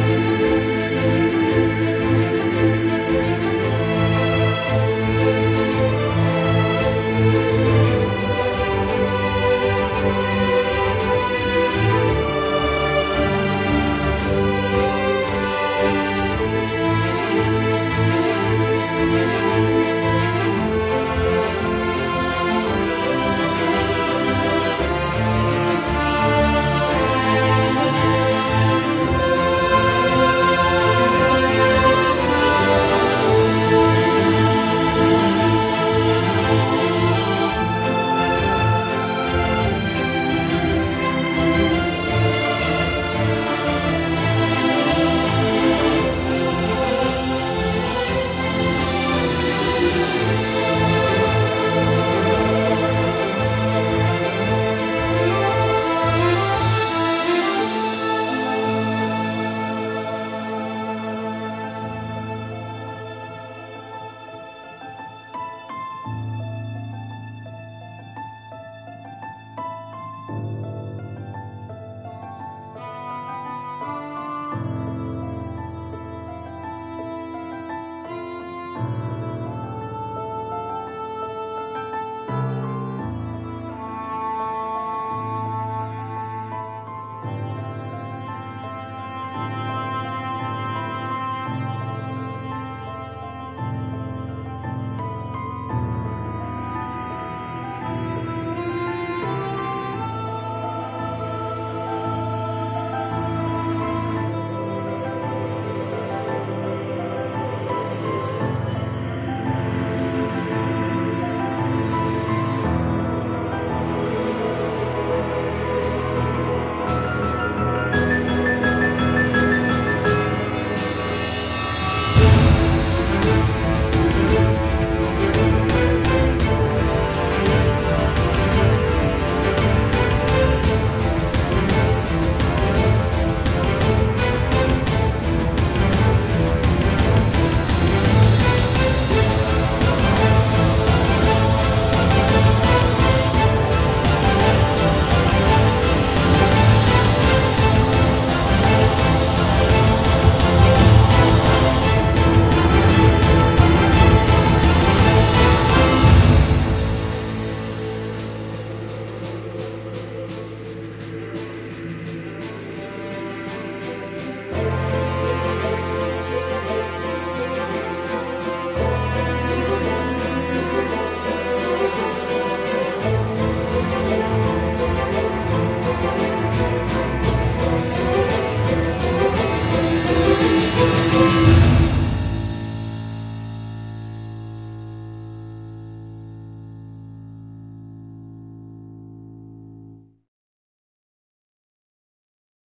Música